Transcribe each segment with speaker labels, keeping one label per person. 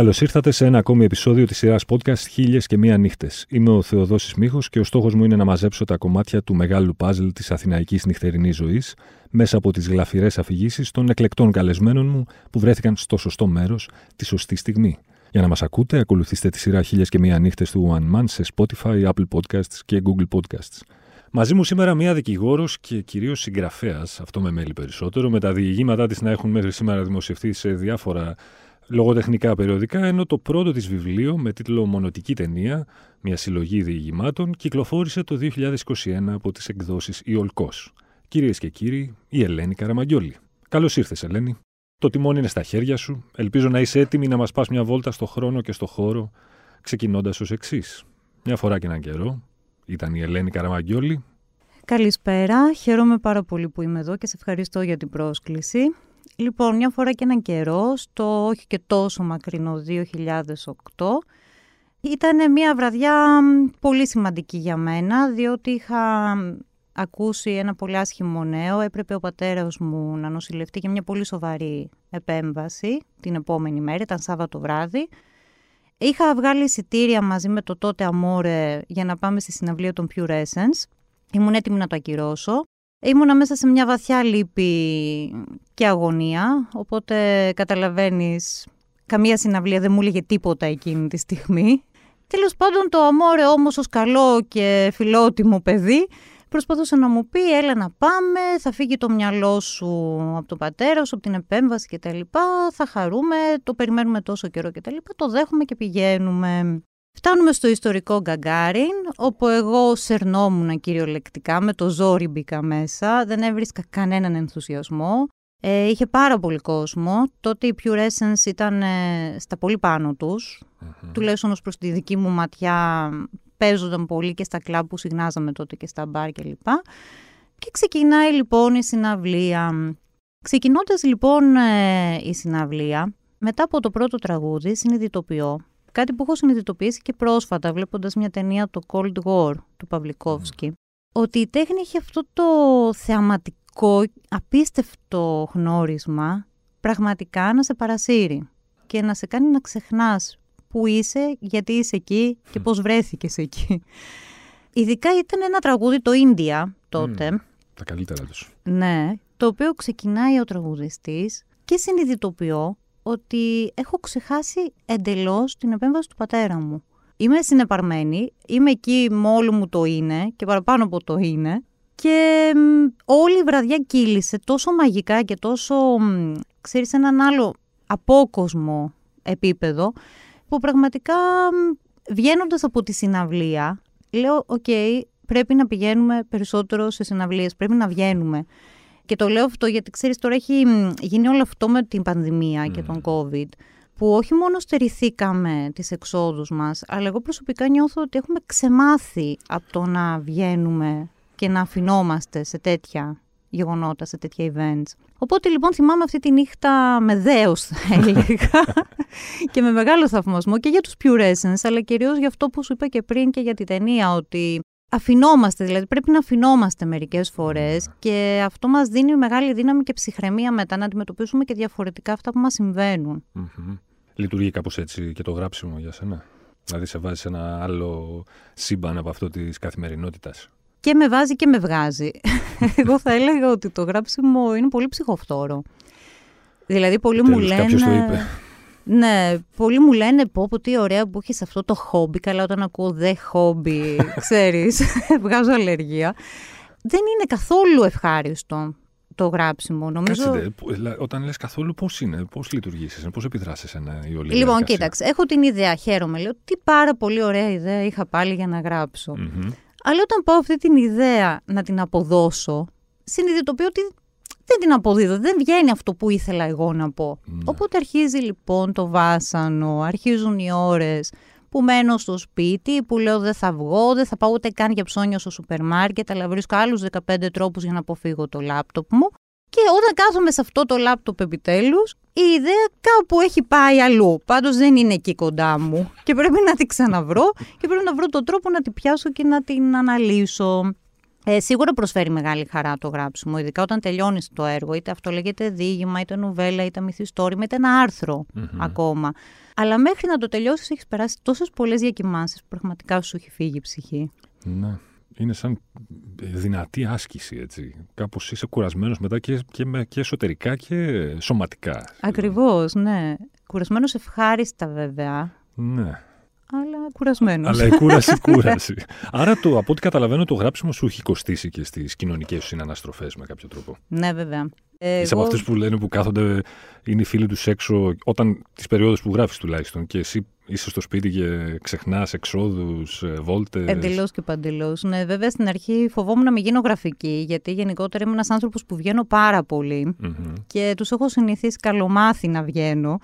Speaker 1: Καλώς ήρθατε σε ένα ακόμη επεισόδιο της σειράς podcast Χίλιες και Μία Νύχτες. Είμαι ο Θεοδόσης Μίχο και ο στόχος μου είναι να μαζέψω τα κομμάτια του μεγάλου παζλ της αθηναϊκής νυχτερινής ζωής μέσα από τις γλαφυρές αφηγήσεις των εκλεκτών καλεσμένων μου που βρέθηκαν στο σωστό μέρος τη σωστή στιγμή. Για να μας ακούτε, ακολουθήστε τη σειρά Χίλιες και Μία Νύχτες του One Man σε Spotify, Apple Podcasts και Google Podcasts. Μαζί μου σήμερα μία δικηγόρος και κυρίως συγγραφέας, αυτό με μέλη περισσότερο, με τα διηγήματά της να έχουν μέχρι σήμερα δημοσιευτεί σε διάφορα λογοτεχνικά περιοδικά, ενώ το πρώτο της βιβλίο με τίτλο «Μονοτική ταινία», μια συλλογή διηγημάτων, κυκλοφόρησε το 2021 από τις εκδόσεις «Η Ολκός». Κυρίες και κύριοι, η Ελένη Καραμαγκιόλη. Καλώς ήρθες, Ελένη. Το τιμόνι είναι στα χέρια σου. Ελπίζω να είσαι έτοιμη να μας πας μια βόλτα στο χρόνο και στο χώρο, ξεκινώντας ως εξής. Μια φορά και έναν καιρό, ήταν η Ελένη Καραμαγκιόλη.
Speaker 2: Καλησπέρα, χαίρομαι πάρα πολύ που είμαι εδώ και σε ευχαριστώ για την πρόσκληση. Λοιπόν, μια φορά και έναν καιρό, στο όχι και τόσο μακρινό 2008, ήταν μια βραδιά πολύ σημαντική για μένα, διότι είχα ακούσει ένα πολύ άσχημο νέο. Έπρεπε ο πατέρας μου να νοσηλευτεί για μια πολύ σοβαρή επέμβαση την επόμενη μέρα, ήταν Σάββατο βράδυ. Είχα βγάλει εισιτήρια μαζί με το τότε Αμόρε για να πάμε στη συναυλία των Pure Essence. Ήμουν έτοιμη να το ακυρώσω. Ήμουνα μέσα σε μια βαθιά λύπη και αγωνία, οπότε καταλαβαίνεις, καμία συναυλία δεν μου έλεγε τίποτα εκείνη τη στιγμή. Τέλος πάντων το αμόρε όμως ως καλό και φιλότιμο παιδί προσπαθούσε να μου πει έλα να πάμε, θα φύγει το μυαλό σου από τον πατέρα σου, από την επέμβαση κτλ. Θα χαρούμε, το περιμένουμε τόσο καιρό κτλ. Το δέχουμε και πηγαίνουμε. Φτάνουμε στο ιστορικό Γκαγκάριν, όπου εγώ σερνόμουν κυριολεκτικά, με το ζόρι μπήκα μέσα, δεν έβρισκα κανέναν ενθουσιασμό. Ε, είχε πάρα πολύ κόσμο. Τότε οι Pure Essence ήταν ε, στα πολύ πάνω τους. Mm-hmm. Τουλάχιστον ως προς τη δική μου ματιά παίζονταν πολύ και στα κλαμπ που συγνάζαμε τότε και στα μπαρ κλπ. Και, και ξεκινάει λοιπόν η συναυλία. Ξεκινώντας λοιπόν ε, η συναυλία, μετά από το πρώτο τραγούδι συνειδητοποιώ Κάτι που έχω συνειδητοποιήσει και πρόσφατα βλέποντας μια ταινία το Cold War του Παυλικόφσκι. Ότι η τέχνη έχει αυτό το θεαματικό, απίστευτο γνώρισμα πραγματικά να σε παρασύρει και να σε κάνει να ξεχνάς που είσαι, γιατί είσαι εκεί και πώς βρέθηκες εκεί. Ειδικά ήταν ένα τραγούδι το India τότε.
Speaker 1: τα καλύτερα τους.
Speaker 2: Ναι, το οποίο ξεκινάει ο τραγουδιστής και συνειδητοποιώ ότι έχω ξεχάσει εντελώς την επέμβαση του πατέρα μου. Είμαι συνεπαρμένη, είμαι εκεί με όλο μου το είναι και παραπάνω από το είναι και όλη η βραδιά κύλησε τόσο μαγικά και τόσο, ξέρεις, έναν άλλο απόκοσμο επίπεδο που πραγματικά βγαίνοντας από τη συναυλία λέω «ΟΚ, πρέπει να πηγαίνουμε περισσότερο σε συναυλίες, πρέπει να βγαίνουμε». Και το λέω αυτό γιατί ξέρεις τώρα έχει γίνει όλο αυτό με την πανδημία και τον COVID που όχι μόνο στερηθήκαμε τις εξόδους μας, αλλά εγώ προσωπικά νιώθω ότι έχουμε ξεμάθει από το να βγαίνουμε και να αφινόμαστε σε τέτοια γεγονότα, σε τέτοια events. Οπότε λοιπόν θυμάμαι αυτή τη νύχτα με δέος θα έλεγα και με μεγάλο θαυμασμό και για τους Pure Essence, αλλά κυρίως για αυτό που σου είπα και πριν και για την ταινία, ότι αφινόμαστε, δηλαδή πρέπει να αφινόμαστε μερικές φορές ναι. και αυτό μας δίνει μεγάλη δύναμη και ψυχραιμία μετά να αντιμετωπίσουμε και διαφορετικά αυτά που μας συμβαίνουν.
Speaker 1: Mm-hmm. Λειτουργεί κάπως έτσι και το γράψιμο για σένα; Δηλαδή σε βάζει σε ένα άλλο σύμπαν από αυτό της καθημερινότητας;
Speaker 2: Και με βάζει και με βγάζει. Εγώ θα έλεγα ότι το γράψιμο είναι πολύ ψυχοφθόρο. Δηλαδή πολλοί μου λένε...
Speaker 1: Κάποιος το είπε.
Speaker 2: Ναι, πολλοί μου λένε πω, πω τι ωραία που έχεις αυτό το χόμπι. Καλά, όταν ακούω δε χόμπι, ξέρεις, βγάζω αλλεργία. Δεν είναι καθόλου ευχάριστο το γράψιμο. Νομίζω...
Speaker 1: Κάτσε, όταν λες καθόλου πώς είναι, πώς λειτουργήσεις, πώς επιδράσεις ένα η όλη
Speaker 2: Λοιπόν, κοίταξε, έχω την ιδέα, χαίρομαι. Λέω, τι πάρα πολύ ωραία ιδέα είχα πάλι για να γράψω. Mm-hmm. Αλλά όταν πάω αυτή την ιδέα να την αποδώσω, συνειδητοποιώ ότι δεν την αποδίδω, δεν βγαίνει αυτό που ήθελα εγώ να πω. Ναι. Οπότε αρχίζει λοιπόν το βάσανο, αρχίζουν οι ώρες που μένω στο σπίτι, που λέω δεν θα βγω, δεν θα πάω ούτε καν για ψώνια στο σούπερ μάρκετ, αλλά βρίσκω άλλους 15 τρόπους για να αποφύγω το λάπτοπ μου. Και όταν κάθομαι σε αυτό το λάπτοπ επιτέλους, η ιδέα κάπου έχει πάει αλλού. Πάντως δεν είναι εκεί κοντά μου. Και πρέπει να την ξαναβρω και πρέπει να βρω τον τρόπο να την πιάσω και να την αναλύσω. Ε, σίγουρα προσφέρει μεγάλη χαρά το γράψιμο, ειδικά όταν τελειώνεις το έργο. Είτε αυτό λέγεται διήγημα, είτε νουβέλα, είτε μυθιστόρημα, είτε ένα άρθρο ακόμα. Αλλά μέχρι να το τελειώσεις, έχεις περάσει τόσες πολλές διακοιμάνσεις που πραγματικά σου έχει φύγει η ψυχή.
Speaker 1: Ναι. Είναι σαν δυνατή άσκηση, έτσι. Κάπως είσαι κουρασμένος μετά και, και, και εσωτερικά και σωματικά.
Speaker 2: Ακριβώς, ναι. Κουρασμένος ευχάριστα βέβαια.
Speaker 1: Ναι
Speaker 2: αλλά κουρασμένος.
Speaker 1: Αλλά η κούραση, κούραση. Άρα, το, από ό,τι καταλαβαίνω, το γράψιμο σου έχει κοστίσει και στις κοινωνικές σου συναναστροφές με κάποιο τρόπο.
Speaker 2: Ναι, βέβαια.
Speaker 1: Εγώ... Είσαι από αυτού που λένε που κάθονται, είναι οι φίλοι τους έξω, όταν τις περιόδους που γράφεις τουλάχιστον, και εσύ είσαι στο σπίτι και ξεχνάς εξόδους, ε, βόλτες.
Speaker 2: Εντελώς και παντελώς. Ναι, βέβαια στην αρχή φοβόμουν να μην γίνω γραφική, γιατί γενικότερα είμαι ένας άνθρωπος που βγαίνω πάρα πολύ mm-hmm. και τους έχω συνηθίσει καλομάθη να βγαίνω.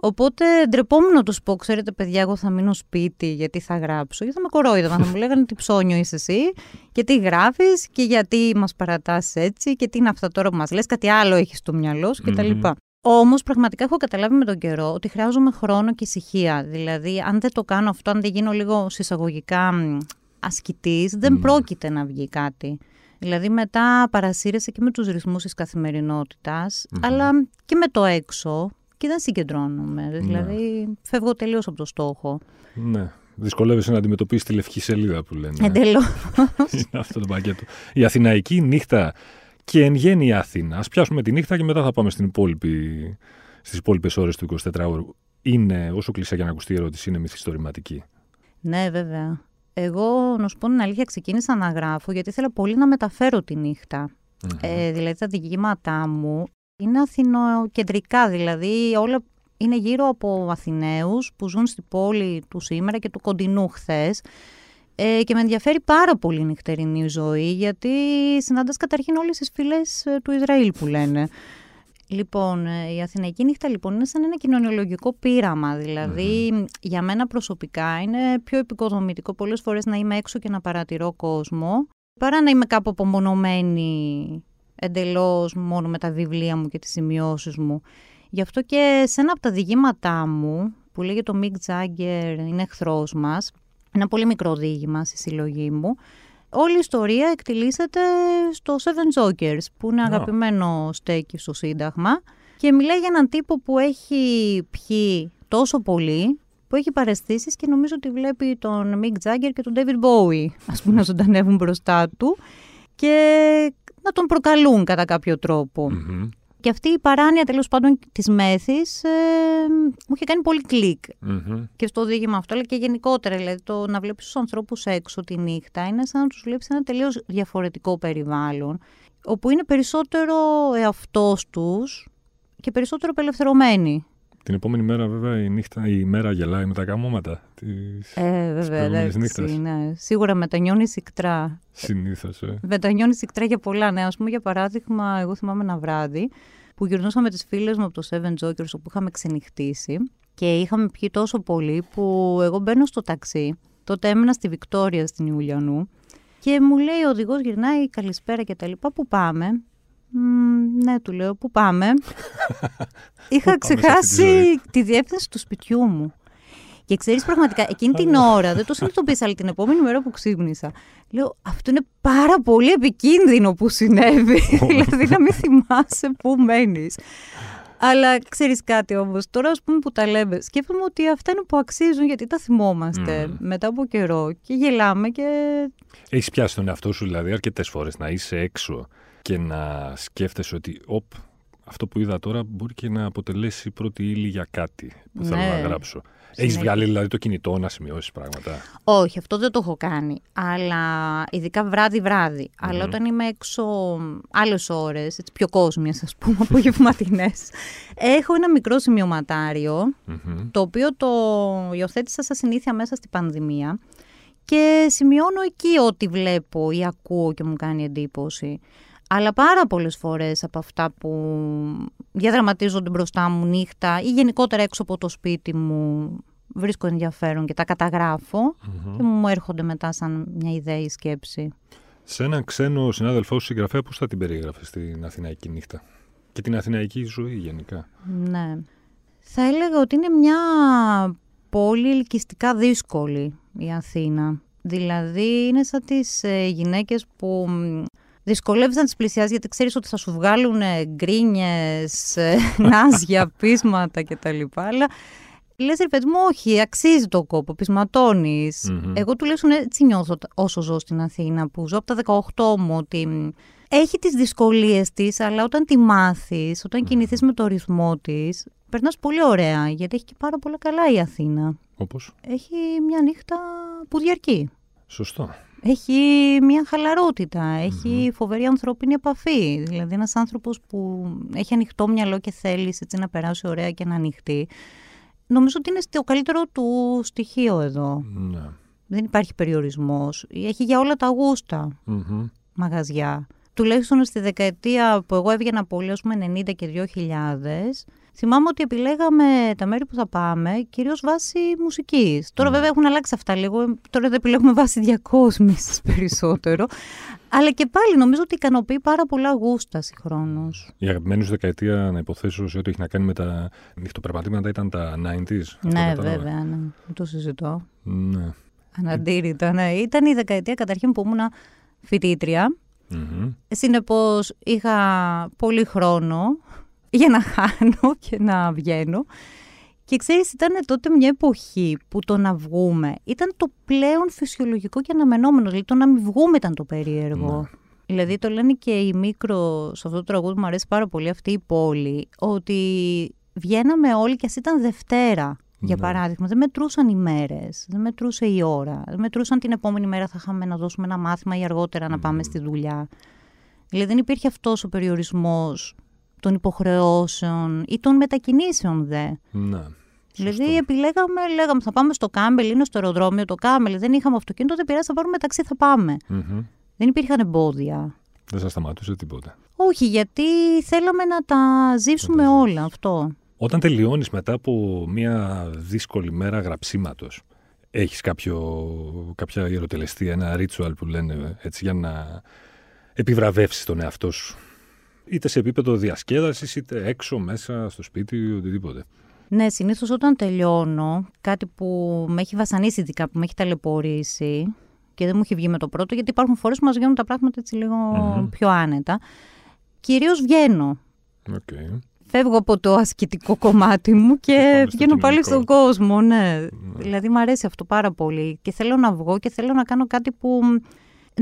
Speaker 2: Οπότε ντρεπόμουν να τους πω: Ξέρετε, παιδιά, εγώ θα μείνω σπίτι γιατί θα γράψω. Γιατί θα με κορόιδευαν. θα μου λέγανε τι ψώνιο είσαι εσύ, και τι γράφεις, και γιατί μας παρατάς έτσι, και τι είναι αυτά τώρα που μας λες, κάτι άλλο έχεις στο μυαλό σου κτλ. Mm-hmm. Όμως, πραγματικά έχω καταλάβει με τον καιρό ότι χρειάζομαι χρόνο και ησυχία. Δηλαδή, αν δεν το κάνω αυτό, αν δεν γίνω λίγο συσσαγωγικά ασκητής, δεν mm. πρόκειται να βγει κάτι. Δηλαδή μετά παρασύρεσαι και με τους ρυθμούς της καθημερινότητας, mm-hmm. αλλά και με το έξω και δεν συγκεντρώνομαι. Ναι. Δηλαδή φεύγω τελείως από το στόχο.
Speaker 1: Ναι. Δυσκολεύεσαι να αντιμετωπίσεις τη λευκή σελίδα που λένε.
Speaker 2: Εντελώ.
Speaker 1: Είναι αυτό το πακέτο. Η Αθηναϊκή νύχτα και εν γέννη η Αθήνα. Α πιάσουμε τη νύχτα και μετά θα πάμε στην υπόλοιπη, στις υπόλοιπες ώρες του 24ωρου. Είναι, όσο κλεισά για να ακουστεί η ερώτηση, είναι μυθιστορηματική.
Speaker 2: Ναι, βέβαια. Εγώ, να σου πω την αλήθεια, ξεκίνησα να γράφω γιατί ήθελα πολύ να μεταφέρω τη νυχτα Ε, δηλαδή τα διηγήματά μου είναι αθηνοκεντρικά, δηλαδή όλα είναι γύρω από Αθηναίους που ζουν στην πόλη του σήμερα και του κοντινού χθες. Ε, και με ενδιαφέρει πάρα πολύ η νυχτερινή ζωή, γιατί συνάντας καταρχήν όλες τις φυλές ε, του Ισραήλ που λένε. Λοιπόν, ε, η Αθηναϊκή νύχτα λοιπόν είναι σαν ένα κοινωνιολογικό πείραμα. Δηλαδή, για μένα προσωπικά είναι πιο επικοδομητικό πολλές φορές να είμαι έξω και να παρατηρώ κόσμο, παρά να είμαι κάπου απομονωμένη εντελώς μόνο με τα βιβλία μου και τις σημειώσεις μου. Γι' αυτό και σε ένα από τα διηγήματά μου, που λέγεται το Mick Jagger είναι εχθρός μας, ένα πολύ μικρό διήγημα στη συλλογή μου, όλη η ιστορία εκτελήσεται στο Seven Jokers, που είναι αγαπημένο στέκι στο Σύνταγμα και μιλάει για έναν τύπο που έχει πιει τόσο πολύ που έχει παρεστήσεις και νομίζω ότι βλέπει τον Mick Jagger και τον David Bowie, ας πούμε, να ζωντανεύουν μπροστά του και να τον προκαλούν κατά κάποιο Και αυτή η παράνοια τέλος πάντων της μέθης ε, μου είχε κάνει πολύ Και στο δείγμα αυτό, αλλά και γενικότερα, δηλαδή το να βλέπεις τους ανθρώπους έξω τη νύχτα είναι σαν να τους βλέπεις σε ένα τελείως διαφορετικό περιβάλλον, όπου είναι περισσότερο εαυτός τους και περισσότερο απελευθερωμένοι.
Speaker 1: Την επόμενη μέρα, βέβαια, η, νύχτα, η μέρα γελάει με τα καμώματα τη
Speaker 2: ε, βέβαια, ναι. Σίγουρα μετανιώνει ικτρά.
Speaker 1: Συνήθως. Ε.
Speaker 2: Μετανιώνει ικτρά για πολλά. Ναι, ας πούμε, για παράδειγμα, εγώ θυμάμαι ένα βράδυ που γυρνούσα με τις φίλες μου από το Seven Jokers όπου είχαμε ξενυχτήσει και είχαμε πιει τόσο πολύ που εγώ μπαίνω στο ταξί. Τότε έμενα στη Βικτόρια στην Ιουλιανού και μου λέει ο οδηγός γυρνάει καλησπέρα και τα λοιπά. Πού πάμε; Ναι, του λέω, πού πάμε. Είχα ξεχάσει τη διεύθυνση του σπιτιού μου. Και ξέρεις πραγματικά, εκείνη την ώρα, δεν το συνειδητοποίησα, αλλά την επόμενη μέρα που ξύπνησα, λέω Αυτό είναι πάρα πολύ επικίνδυνο που συνέβη. δηλαδή να μην θυμάσαι πού μένεις. Αλλά ξέρεις κάτι όμως, τώρα ας πούμε που τα λέμε, σκέφτομαι ότι αυτά είναι που αξίζουν γιατί τα θυμόμαστε μετά από καιρό και γελάμε και.
Speaker 1: Έχεις πιάσει τον εαυτό σου δηλαδή αρκετές φορές να είσαι έξω και να σκέφτεσαι ότι οπ, αυτό που είδα τώρα μπορεί και να αποτελέσει πρώτη ύλη για κάτι που θέλω να ναι. γράψω. Έχεις βγάλει δηλαδή το κινητό να σημειώσεις πράγματα;
Speaker 2: Όχι, αυτό δεν το έχω κάνει. Αλλά ειδικά βράδυ-βράδυ. Αλλά όταν είμαι έξω άλλες ώρες, πιο κόσμιες, ας πούμε, απογευματινές, έχω ένα μικρό το οποίο το υιοθέτησα σαν συνήθεια μέσα στην πανδημία. Και σημειώνω εκεί ό,τι βλέπω ή ακούω και μου κάνει εντύπωση αλλά πάρα πολλές φορές από αυτά που διαδραματίζονται μπροστά μου νύχτα ή γενικότερα έξω από το σπίτι μου βρίσκω ενδιαφέρον και τα καταγραφω και μου έρχονται μετά σαν μια ιδέα ή σκέψη.
Speaker 1: Σε έναν ξένο συνάδελφό σου συγγραφέα, πώς θα την περίγραφε στην Αθηναϊκή νύχτα και την Αθηναϊκή ζωή γενικά;
Speaker 2: Ναι. Θα έλεγα ότι είναι μια πόλη ελκυστικά δύσκολη η Αθήνα. Δηλαδή είναι σαν τις ε, γυναίκες που δυσκολεύεσαι να τις πλησιάσεις γιατί ξέρεις ότι θα σου βγάλουν γκρίνιες, ε, νάζια, πείσματα κτλ. Αλλά λες ρε παιδί μου όχι, αξίζει το κόπο, πεισματώνεις. Mm-hmm. Εγώ τουλάχιστον έτσι νιώθω όσο ζω στην Αθήνα που ζω από τα 18 μου ότι έχει τις δυσκολίες της, αλλά όταν τη μάθεις, όταν κινηθείς με το ρυθμό της, περνάς πολύ ωραία, γιατί έχει και πάρα πολλά καλά η Αθήνα.
Speaker 1: Όπως;
Speaker 2: Έχει μια νύχτα που διαρκεί.
Speaker 1: Σωστό.
Speaker 2: Έχει μια χαλαρότητα, έχει φοβερή ανθρώπινη επαφή. Δηλαδή ένας άνθρωπος που έχει ανοιχτό μυαλό και θέλει έτσι να περάσει ωραία και να ανοιχτεί. Νομίζω ότι είναι το καλύτερο του στοιχείο εδώ.
Speaker 1: Ναι.
Speaker 2: Δεν υπάρχει περιορισμός. Έχει για όλα τα γούστα μαγαζιά. Τουλάχιστον στη δεκαετία που εγώ έβγαινα πολύ, ας πούμε 90 και 2000, Θυμάμαι ότι επιλέγαμε τα μέρη που θα πάμε κυρίως βάσει μουσικής. Τώρα, ναι. βέβαια, έχουν αλλάξει αυτά λίγο. Τώρα δεν επιλέγουμε βάσει διακόσμησης περισσότερο. Αλλά και πάλι νομίζω ότι ικανοποιεί πάρα πολλά γούστας συγχρόνω.
Speaker 1: Η αγαπημένη σου δεκαετία, να υποθέσω σε ό,τι έχει να κάνει με τα νυχτοπερπατήματα, ήταν τα 90s.
Speaker 2: Ναι, βέβαια, ναι. Το συζητώ.
Speaker 1: Ναι.
Speaker 2: Αναντήρητα, ναι. Ήταν η δεκαετία καταρχήν που ήμουν φοιτήτρια. Mm-hmm. Συνεπώς είχα πολύ χρόνο για να χάνω και να βγαίνω. Και ξέρεις, ήταν τότε μια εποχή που το να βγούμε ήταν το πλέον φυσιολογικό και αναμενόμενο. Δηλαδή το να μην βγούμε ήταν το περίεργο. Ναι. Δηλαδή το λένε και οι μικρό, σε αυτό το τραγούδι που μου αρέσει πάρα πολύ αυτή η πόλη, ότι βγαίναμε όλοι και ας ήταν Δευτέρα. Για ναι. παράδειγμα, δεν μετρούσαν οι μέρες, δεν μετρούσε η ώρα, δεν μετρούσαν την επόμενη μέρα θα είχαμε να δώσουμε ένα μάθημα ή αργότερα να πάμε στη δουλειά. Δηλαδή δεν υπήρχε αυτός ο περιορισμός των υποχρεώσεων ή των μετακινήσεων δε.
Speaker 1: Ναι.
Speaker 2: Δηλαδή επιλέγαμε, λέγαμε θα πάμε στο Κάμπελ, είναι στο αεροδρόμιο το Κάμπελ, δεν είχαμε αυτοκίνητο, δεν πειράζει, θα πάρουμε μεταξύ, θα πάμε. Mm-hmm. Δεν υπήρχαν εμπόδια.
Speaker 1: Δεν σας σταματούσε τίποτα.
Speaker 2: Όχι, γιατί θέλαμε να τα ζήσουμε όλα αυτό.
Speaker 1: Όταν τελειώνεις μετά από μια δύσκολη μέρα γραψίματος, έχεις κάποια ιεροτελεστία, ένα ritual που λένε έτσι για να επιβραβεύσεις τον εαυτό σου; Είτε σε επίπεδο διασκέδασης, είτε έξω, μέσα, στο σπίτι, οτιδήποτε.
Speaker 2: Ναι, συνήθως όταν τελειώνω, κάτι που με έχει βασανίσει ειδικά, που με έχει ταλαιπωρήσει και δεν μου έχει βγει με το πρώτο, γιατί υπάρχουν φορές που μας βγαίνουν τα πράγματα έτσι πιο άνετα. Κυρίως βγαίνω.
Speaker 1: Okay.
Speaker 2: Φεύγω από το ασκητικό κομμάτι μου και βγαίνω πάλι στον κόσμο, ναι. ναι. Δηλαδή μου αρέσει αυτό πάρα πολύ και θέλω να βγω και θέλω να κάνω κάτι που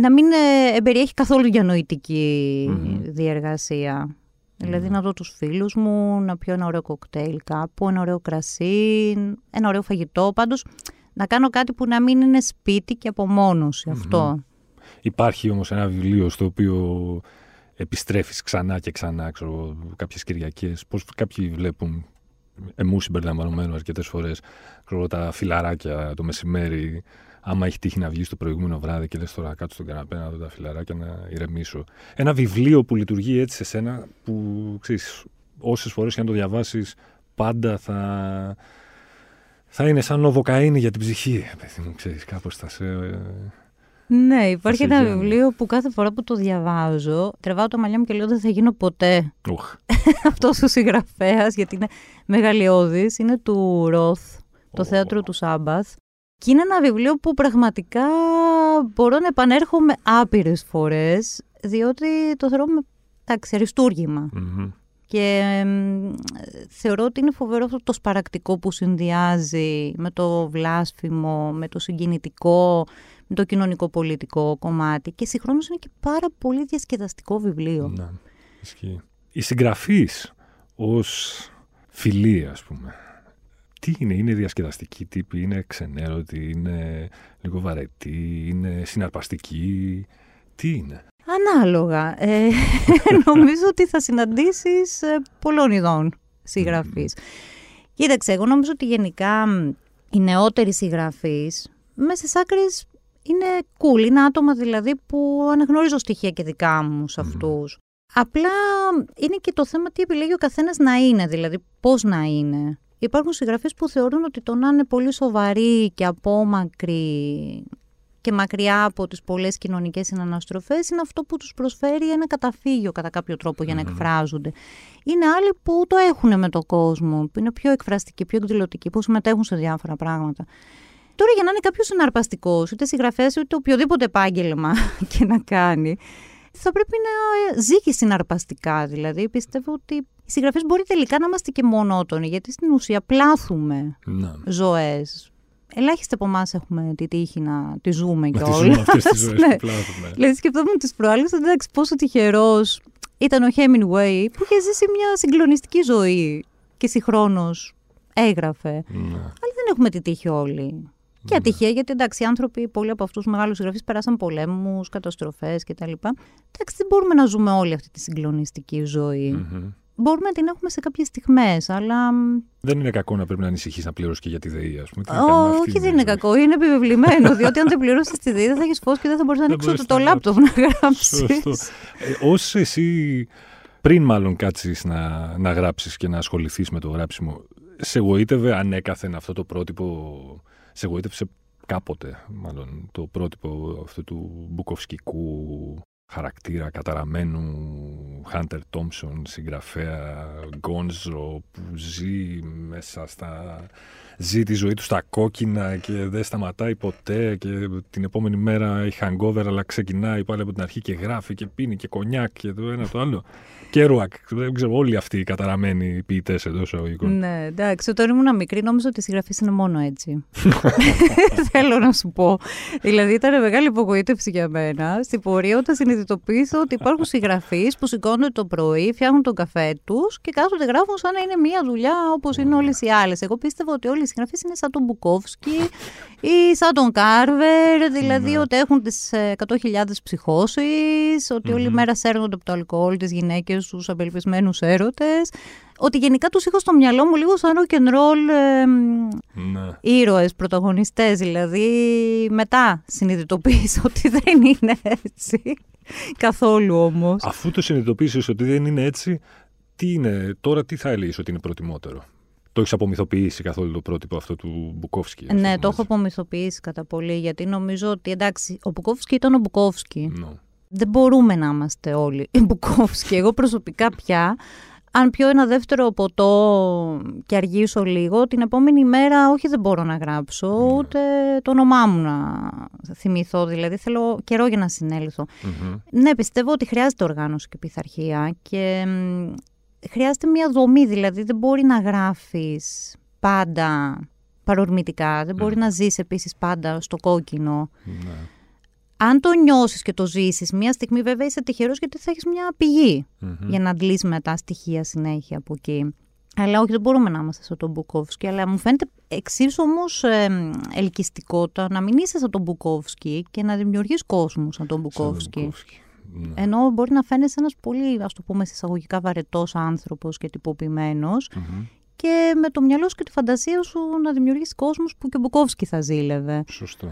Speaker 2: να μην ε, εμπεριέχει καθόλου διανοητική διεργασία. Δηλαδή να δω τους φίλους μου, να πιω ένα ωραίο κοκτέιλ κάπου, ένα ωραίο κρασί, ένα ωραίο φαγητό. Πάντως να κάνω κάτι που να μην είναι σπίτι και απομόνωση αυτό.
Speaker 1: Υπάρχει όμως ένα βιβλίο στο οποίο επιστρέφεις ξανά και ξανά, ξέρω, κάποιες Κυριακές. Πώς κάποιοι βλέπουν εμού συμπεριλαμβανομένου αρκετές φορές, τα φιλαράκια το μεσημέρι άμα έχει τύχει να βγεις το προηγούμενο βράδυ και λες τώρα κάτω στον καναπέ να δω τα φιλαράκια να ηρεμήσω. Ένα βιβλίο που λειτουργεί έτσι σε σένα, που ξέρεις, όσες φορές και αν το διαβάσεις, πάντα θα. Θα είναι σαν νοβοκαίνη για την ψυχή, παιδί μου, ξέρεις, κάπως θα σε...
Speaker 2: Ναι, υπάρχει ένα βιβλίο που κάθε φορά που το διαβάζω, τρεβάω το μαλλιά μου και λέω δεν θα γίνω ποτέ Αυτός ο συγγραφέας, γιατί είναι μεγαλειώδης, είναι του Ροθ, το θέατρο του Σάμπαθ. Και είναι ένα βιβλίο που πραγματικά μπορώ να επανέρχομαι άπειρες φορές, διότι το θεωρώ με αριστούργημα. Και θεωρώ ότι είναι φοβερό αυτό το σπαρακτικό που συνδυάζει με το βλάσφημο, με το συγκινητικό, με το κοινωνικό-πολιτικό κομμάτι. Και συγχρόνως είναι και πάρα πολύ διασκεδαστικό βιβλίο.
Speaker 1: Ναι, ισχύει. Οι συγγραφείς ως φιλοί, ας πούμε, τι είναι, είναι διασκεδαστική τύπη, είναι ξενέρωτη, είναι λίγο βαρετή, είναι συναρπαστική, τι είναι;
Speaker 2: Ανάλογα. Ε, νομίζω ότι θα συναντήσεις ε, πολλών ειδών συγγραφείς. Κοίταξε, εγώ νομίζω ότι γενικά οι νεότεροι συγγραφείς μέσα στις άκρες είναι cool. Είναι άτομα δηλαδή που αναγνωρίζω στοιχεία και δικά μου σε αυτούς. Απλά είναι και το θέμα τι επιλέγει ο καθένας να είναι, δηλαδή πώς να είναι. Υπάρχουν συγγραφείς που θεωρούν ότι το να είναι πολύ σοβαρή και απόμακρη και μακριά από τις πολλές κοινωνικές συναναστροφές είναι αυτό που τους προσφέρει ένα καταφύγιο κατά κάποιο τρόπο για να εκφράζονται. Είναι άλλοι που το έχουν με τον κόσμο, που είναι πιο εκφραστικοί, πιο εκδηλωτικοί, που συμμετέχουν σε διάφορα πράγματα. Τώρα για να είναι κάποιος συναρπαστικός, είτε συγγραφέας είτε οποιοδήποτε επάγγελμα και να κάνει, θα πρέπει να ζει και συναρπαστικά. Δηλαδή, πιστεύω ότι οι συγγραφείς μπορεί τελικά να είμαστε και μονότονοι, γιατί στην ουσία πλάθουμε
Speaker 1: Ναι.
Speaker 2: ζωές. Ελάχιστοι από εμάς έχουμε τη τύχη να τη ζούμε
Speaker 1: Να
Speaker 2: κιόλας.
Speaker 1: τις ζούμε αυτές τις ζωές
Speaker 2: Ναι.
Speaker 1: που πλάθουμε.
Speaker 2: Δηλαδή, σκεφτόμουν τις προάλλες, εντάξει, πόσο τυχερός ήταν ο Hemingway που είχε ζήσει μια συγκλονιστική ζωή και συγχρόνως έγραφε.
Speaker 1: Ναι.
Speaker 2: Αλλά δεν έχουμε τη τύχη όλοι. Και ατυχία, γιατί εντάξει, οι άνθρωποι, πολλοί από αυτούς του μεγάλους συγγραφείς περάσαν πολέμους, καταστροφές κτλ. Εντάξει, δεν μπορούμε να ζούμε όλη αυτή τη συγκλονιστική ζωή.
Speaker 1: Μμμ.
Speaker 2: Μπορούμε να την έχουμε σε κάποιες στιγμές, αλλά.
Speaker 1: Δεν είναι κακό να πρέπει να ανησυχείς να πληρώσεις και για τη ΔΕΗ, ας πούμε. Τι να κάνουμε,
Speaker 2: Ω,
Speaker 1: αυτή
Speaker 2: όχι, δεν είναι
Speaker 1: η ζωή.
Speaker 2: κακό. Είναι επιβεβλημένο. διότι αν δεν πληρώσεις τη ΔΕΗ, δεν θα έχεις φως και δεν θα μπορείς να
Speaker 1: Δεν
Speaker 2: ανοίξεις
Speaker 1: μπορείς
Speaker 2: ούτε το
Speaker 1: να
Speaker 2: λάπτοπ να γράψεις.
Speaker 1: Σωστό. Ε, ως εσύ, πριν μάλλον κάτσεις να, να γράψεις και να ασχοληθείς με το γράψιμο, σε εγωίτευε ανέκαθεν αυτό το πρότυπο, σε εγωίτευσε κάποτε μάλλον το πρότυπο αυτού του μπουκοφσκικού χαρακτήρα καταραμένου Χάντερ Τόμψον, συγγραφέα Γκόνζο που ζει μέσα στα... ζει τη ζωή του στα κόκκινα και δεν σταματάει ποτέ και την επόμενη μέρα έχει hangover αλλά ξεκινάει πάλι από την αρχή και γράφει και πίνει και κονιάκ και το ένα το άλλο. Κέρουακ, δεν ξέρω όλοι αυτοί οι καταραμένοι ποιητές εντός εισαγωγικών.
Speaker 2: Ναι, εντάξει, όταν ήμουν μικρή νόμιζα ότι η συγγραφή είναι μόνο έτσι. Θέλω να σου πω. Δηλαδή ήταν μεγάλη απογοήτευση για μένα στην πορεία όταν συνειδητοποίησα ότι υπάρχουν συγγραφείς που σηκώνονται το πρωί, φτιάχνουν τον καφέ τους και κάθονται γράφουν σαν να είναι μία δουλειά όπως είναι όλες οι άλλες. Εγώ πίστευα ότι όλοι οι συγγραφείς είναι σαν τον Μπουκόφσκι ή σαν τον Κάρβερ, δηλαδή
Speaker 1: Ναι.
Speaker 2: ότι έχουν τις 100.000 ψυχώσεις, ότι όλη μέρα σέρνονται από το αλκοόλ τις γυναίκες, τους απελπισμένους έρωτες. Ότι γενικά τους είχα στο μυαλό μου λίγο σαν rock and roll ε,
Speaker 1: Ναι.
Speaker 2: ήρωες, πρωταγωνιστές, δηλαδή μετά συνειδητοποίησα ότι δεν είναι έτσι. Καθόλου όμως.
Speaker 1: Αφού το συνειδητοποίησες ότι δεν είναι έτσι, τι είναι τώρα, τι θα έλεγες ότι είναι προτιμότερο; Το έχεις απομυθοποιήσει καθόλου το πρότυπο αυτό του Μπουκόφσκι. ας
Speaker 2: Ναι,
Speaker 1: πούμε,
Speaker 2: το έχω
Speaker 1: έτσι.
Speaker 2: απομυθοποιήσει κατά πολύ, γιατί νομίζω ότι εντάξει, ο Μπουκόφσκι ήταν ο Μπουκόφσκι.
Speaker 1: Ναι.
Speaker 2: Δεν μπορούμε να είμαστε όλοι οι Μπουκόφσκι. Εγώ προσωπικά πια, αν πιω ένα δεύτερο ποτό και αργήσω λίγο, την επόμενη μέρα όχι δεν μπορώ να γράψω, ούτε το όνομά μου να θυμηθώ. Δηλαδή θέλω καιρό για να συνέλθω.
Speaker 1: Μμμ.
Speaker 2: Ναι, πιστεύω ότι χρειάζεται οργάνωση και πειθαρχία και μ, χρειάζεται μια δομή, δηλαδή δεν μπορεί να γράφεις πάντα παρορμητικά, δεν μπορεί να ζεις επίσης πάντα στο κόκκινο.
Speaker 1: Ναι.
Speaker 2: Αν το νιώσεις και το ζήσεις, μια στιγμή βέβαια είσαι τυχερός γιατί θα έχεις μια πηγή
Speaker 1: Μμμ.
Speaker 2: για να αντλείς μετά στοιχεία συνέχεια από εκεί. Αλλά όχι, δεν μπορούμε να είμαστε σαν τον Μπουκόφσκι. Αλλά μου φαίνεται εξίσου όμως ελκυστικό το να μην είσαι σαν τον Μπουκόφσκι και να δημιουργείς κόσμο σαν τον
Speaker 1: Σαν τον
Speaker 2: Μπουκόφσκι.
Speaker 1: Μπουκόφσκι. Ναι.
Speaker 2: Ενώ μπορεί να φαίνεσαι ένας πολύ, ας το πούμε, συσσαγωγικά βαρετός άνθρωπος και τυποποιημένος,
Speaker 1: Μμμ.
Speaker 2: και με το μυαλό σου και τη φαντασία σου να δημιουργήσει κόσμους που και ο Μπουκόφσκι θα ζήλευε.
Speaker 1: Σωστό.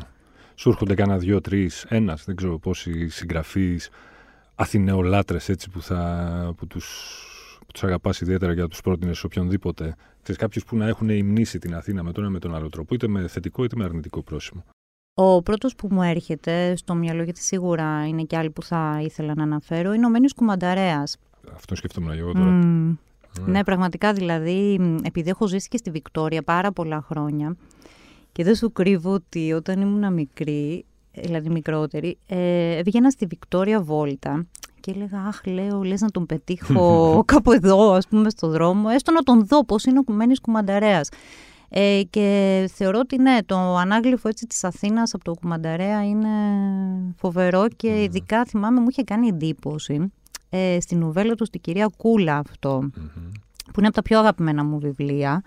Speaker 1: Σου έρχονται κανένα δύο, τρεις, ένας, δεν ξέρω πόσοι συγγραφείς, αθηνεολάτρες έτσι που, θα, που τους που τους αγαπάς ιδιαίτερα για να τους πρότεινες σε οποιονδήποτε. Ξέρεις, κάποιους που να έχουν υμνήσει την Αθήνα με τον ένα με τον άλλο τρόπο, είτε με θετικό είτε με αρνητικό πρόσημο.
Speaker 2: Ο πρώτος που μου έρχεται στο μυαλό, γιατί σίγουρα είναι και άλλοι που θα ήθελα να αναφέρω, είναι ο Μένιος Κουμανταρέας.
Speaker 1: Αυτό σκεφτόμουν εγώ τώρα.
Speaker 2: Μμμ.
Speaker 1: Ναι.
Speaker 2: Ναι, πραγματικά δηλαδή, μ, επειδή έχω ζήσει και στη Βικτόρια πάρα πολλά χρόνια και δεν σου κρύβω ότι όταν ήμουν μικρή, δηλαδή μικρότερη, ε, έβγαινα στη Βικτόρια Βόλτα και έλεγα, αχ, λέω, λες να τον πετύχω κάπου εδώ, ας πούμε, στο δρόμο, έστω να τον δω πώς είναι ο Κουμένης Κουμανταρέας. Ε, και θεωρώ ότι ναι, το ανάγλυφο έτσι της Αθήνας από το Κουμανταρέα είναι φοβερό και ειδικά θυμάμαι μου είχε κάνει εντύπωση ε, στην νουβέλα του στην κυρία Κούλα αυτό
Speaker 1: Μμμ.
Speaker 2: που είναι από τα πιο αγαπημένα μου βιβλία,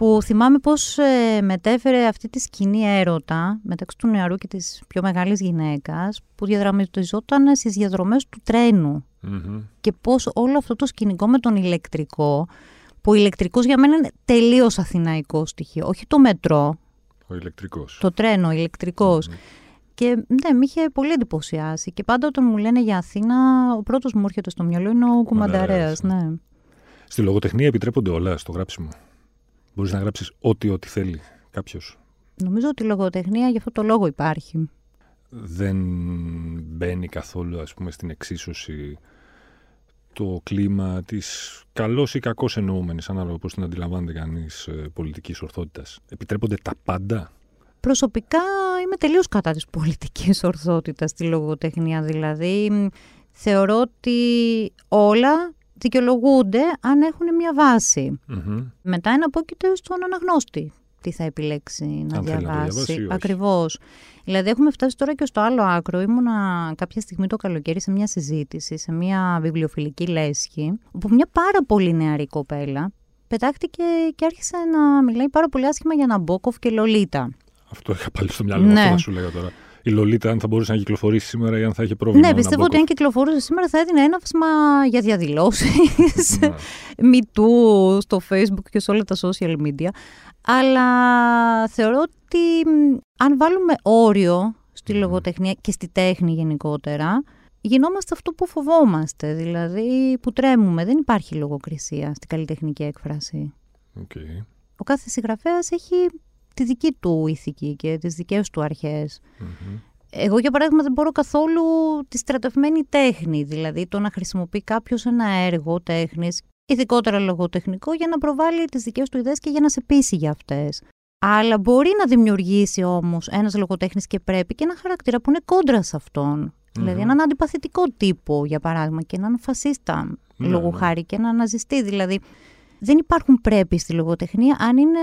Speaker 2: που θυμάμαι πώς ε, μετέφερε αυτή τη σκηνή έρωτα μεταξύ του νεαρού και της πιο μεγάλης γυναίκας, που διαδραματιζόταν στις διαδρομές του τρένου.
Speaker 1: Μμμ.
Speaker 2: Και πώς όλο αυτό το σκηνικό με τον ηλεκτρικό, που ο ηλεκτρικός για μένα είναι τελείως αθηναϊκό στοιχείο, όχι το μετρό,
Speaker 1: Ο ηλεκτρικός.
Speaker 2: το τρένο, ο ηλεκτρικός. Και ναι, με είχε πολύ εντυπωσιάσει. Και πάντα όταν μου λένε για Αθήνα, ο πρώτος μου έρχεται στο μυαλό είναι ο
Speaker 1: Κουμανταρέας,
Speaker 2: Κουμανταρέας. Ναι.
Speaker 1: Στη λογοτεχνία επιτρέπονται όλα στο γράψιμο. Μπορείς να γράψεις ό,τι ό,τι θέλει κάποιος.
Speaker 2: Νομίζω ότι η λογοτεχνία για αυτό το λόγο υπάρχει.
Speaker 1: δεν μπαίνει καθόλου ας πούμε στην εξίσωση το κλίμα της καλώς ή κακώς εννοούμενης ανάλογα πώς την αντιλαμβάνεται κανείς ε, πολιτικής ορθότητας. Επιτρέπονται τα πάντα;
Speaker 2: Προσωπικά είμαι τελείως κατά της πολιτικής ορθότητας στη λογοτεχνία. Δηλαδή θεωρώ ότι όλα δικαιολογούνται αν έχουν μια βάση.
Speaker 1: Μμμ.
Speaker 2: Μετά είναι απόκειται στον αναγνώστη τι θα επιλέξει να
Speaker 1: Αν θέλει να το
Speaker 2: διαβάσει.
Speaker 1: διαβάσει ή όχι.
Speaker 2: Ακριβώς. Δηλαδή έχουμε φτάσει τώρα και στο άλλο άκρο. Ήμουνα κάποια στιγμή το καλοκαίρι σε μια συζήτηση, σε μια βιβλιοφιλική λέσχη, όπου μια πάρα πολύ νεαρή κοπέλα πετάχτηκε και άρχισε να μιλάει πάρα πολύ άσχημα για Ναμπόκοφ και Λολίτα.
Speaker 1: Αυτό είχα πάλι στο μυαλό μου.
Speaker 2: Ναι.
Speaker 1: Αυτό θα σου λέγα τώρα. Η Λολίτα, αν θα μπορούσε να κυκλοφορήσει σήμερα ή αν θα είχε πρόβλημα.
Speaker 2: Ναι,
Speaker 1: ο
Speaker 2: πιστεύω ότι
Speaker 1: Ναμπόκοφ.
Speaker 2: αν κυκλοφορούσε σήμερα θα έδινε έναυσμα για διαδηλώσεις,
Speaker 1: Ναι.
Speaker 2: Me Too στο Facebook και σε όλα τα social media. Αλλά θεωρώ ότι μ, αν βάλουμε όριο στη
Speaker 1: Μμμ.
Speaker 2: λογοτεχνία και στη τέχνη γενικότερα, γινόμαστε αυτό που φοβόμαστε, δηλαδή που τρέμουμε. Δεν υπάρχει λογοκρισία στην καλλιτεχνική έκφραση.
Speaker 1: Οκ.
Speaker 2: Ο κάθε συγγραφέας έχει τη δική του ηθική και τις δικές του αρχές.
Speaker 1: Μμμ.
Speaker 2: Εγώ, για παράδειγμα, δεν μπορώ καθόλου τη στρατευμένη τέχνη. Δηλαδή, το να χρησιμοποιεί κάποιος ένα έργο τέχνης, ειδικότερα λογοτεχνικό, για να προβάλλει τις δικές του ιδέες και για να σε πείσει για αυτές. Αλλά μπορεί να δημιουργήσει όμως ένας λογοτέχνης και πρέπει και ένα χαρακτήρα που είναι κόντρα σε αυτόν. Δηλαδή, έναν αντιπαθητικό τύπο, για παράδειγμα, και έναν φασίστα,
Speaker 1: Ναι,
Speaker 2: λόγου
Speaker 1: ναι.
Speaker 2: χάρη, και έναν ναζιστή. Δηλαδή, δεν υπάρχουν πρέπει στη λογοτεχνία αν είναι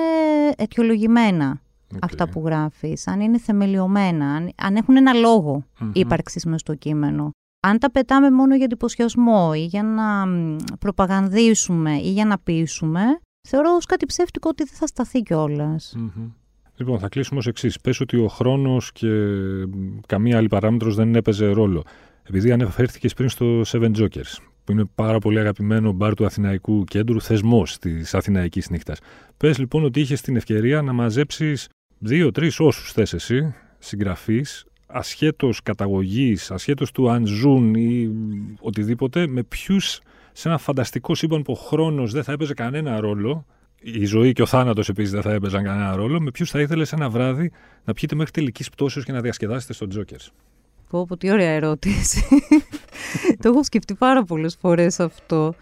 Speaker 2: αιτιολογημένα
Speaker 1: Οκ.
Speaker 2: αυτά που γράφεις, αν είναι θεμελιωμένα, αν, αν έχουν ένα λόγο
Speaker 1: Μμμ.
Speaker 2: ύπαρξης μες στο κείμενο. Αν τα πετάμε μόνο για εντυπωσιασμό ή για να μ, προπαγανδίσουμε ή για να πείσουμε, θεωρώ ως κάτι ψεύτικο ότι δεν θα σταθεί κιόλας.
Speaker 1: Μμμ. Λοιπόν, θα κλείσουμε ως εξής. Πες ότι ο χρόνος και μ, καμία άλλη παράμετρος δεν έπαιζε ρόλο. Επειδή αναφέρθηκες πριν στο Seven Jokers, που είναι πάρα πολύ αγαπημένο μπαρ του Αθηναϊκού κέντρου, θεσμός της Αθηναϊκής νύχτας. Πες λοιπόν ότι είχες την ευκαιρία να μαζέψεις δύο-τρει όσους θες εσύ, συγγραφείς, ασχέτως καταγωγής, ασχέτως του αν ζουν ή μ, οτιδήποτε, με ποιους σε ένα φανταστικό σύμπαν που ο χρόνος δεν θα έπαιζε κανένα ρόλο, η ζωή και ο θάνατος επίσης δεν θα έπαιζαν κανένα ρόλο, με ποιους θα ήθελες ένα βράδυ να πιείτε μέχρι τελικής πτώσεως και να διασκεδάσετε στο Jokers.
Speaker 2: Πω, πω, τι ωραία ερώτηση. το έχω σκεφτεί πάρα πολλές φορές αυτό.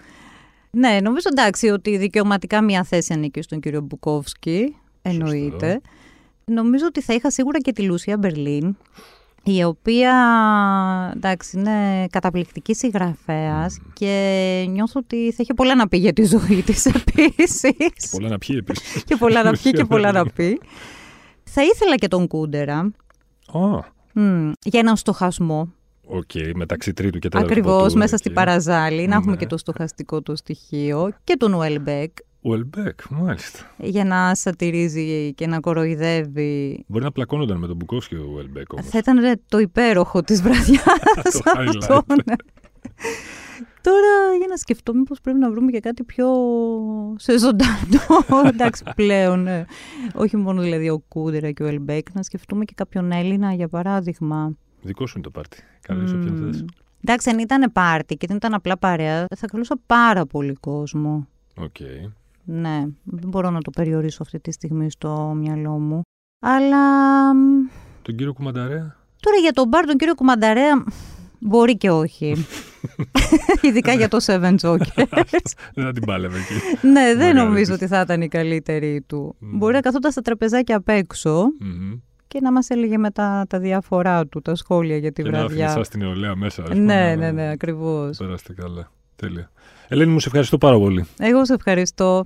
Speaker 2: Ναι, νομίζω εντάξει ότι δικαιωματικά μια θέση ανήκει στον κύριο Μπουκόφσκι. Εννοείται. Νομίζω ότι θα είχα σίγουρα και τη Λούσια Μπερλίν, η οποία εντάξει, είναι καταπληκτική συγγραφέας και νιώθω ότι θα είχε πολλά να πει για τη ζωή της επίσης.
Speaker 1: Πολλά να πιει επίσης.
Speaker 2: και πολλά να πει και πολλά να πει. Θα ήθελα και τον Κούντερα
Speaker 1: Α,
Speaker 2: μ, για έναν στοχασμό.
Speaker 1: οκ, μεταξύ τρίτου και τέταρτου.
Speaker 2: Ακριβώς
Speaker 1: ποτού,
Speaker 2: μέσα
Speaker 1: εκεί.
Speaker 2: στην παραζάλη, να έχουμε
Speaker 1: Ναι.
Speaker 2: και το στοχαστικό το στοιχείο και τον Ουέλμπεκ
Speaker 1: Ουελμπέκ, μάλιστα.
Speaker 2: για να σατιρίζει και να κοροϊδεύει.
Speaker 1: Μπορεί να πλακώνονταν με τον Μπουκόφσκι ο Ουελμπέκ όμως.
Speaker 2: Θα ήταν ρε, το υπέροχο της βραδιάς
Speaker 1: Το
Speaker 2: αυτό,
Speaker 1: highlight.
Speaker 2: ναι. Τώρα για να σκεφτώ μήπως πρέπει να βρούμε και κάτι πιο σε ζωντανό, εντάξει πλέον, ναι. όχι μόνο δηλαδή ο Κούντερα και ο Ουελμπέκ, να σκεφτούμε και κάποιον Έλληνα για παράδειγμα.
Speaker 1: Δικό σου είναι το πάρτι. Καλείς όποιον
Speaker 2: Μμμ.
Speaker 1: θες.
Speaker 2: Εντάξει, αν ήταν πάρτι και δεν ήταν απλά παρέα, θα καλούσα πάρα πολύ κόσμο.
Speaker 1: Οκ.
Speaker 2: Ναι, δεν μπορώ να το περιορίσω αυτή τη στιγμή στο μυαλό μου. Αλλά μ,
Speaker 1: Τον κύριο Κουμανταρέα;
Speaker 2: τώρα για τον μπαρ τον κύριο Κουμανταρέα μπορεί και όχι. Ειδικά για το Seven Jokers.
Speaker 1: Δεν θα την πάλευε εκεί.
Speaker 2: ναι, δεν
Speaker 1: Μαγάρι
Speaker 2: νομίζω
Speaker 1: της.
Speaker 2: ότι θα ήταν η καλύτερη του.
Speaker 1: Μμ.
Speaker 2: Μπορεί να καθόταν στα τραπεζάκια απ' έξω
Speaker 1: Μμμ.
Speaker 2: και να μας έλεγε μετά τα διάφορά του, τα σχόλια για τη
Speaker 1: Και να άφηνε
Speaker 2: βραδιά.
Speaker 1: εσά την νεολαία μέσα. ας πούμε,
Speaker 2: Ναι,
Speaker 1: να-
Speaker 2: ναι, ναι, ακριβώς.
Speaker 1: Περάστε καλά. Τέλεια. Ελένη, μου σε ευχαριστώ πάρα πολύ.
Speaker 2: Εγώ σε ευχαριστώ.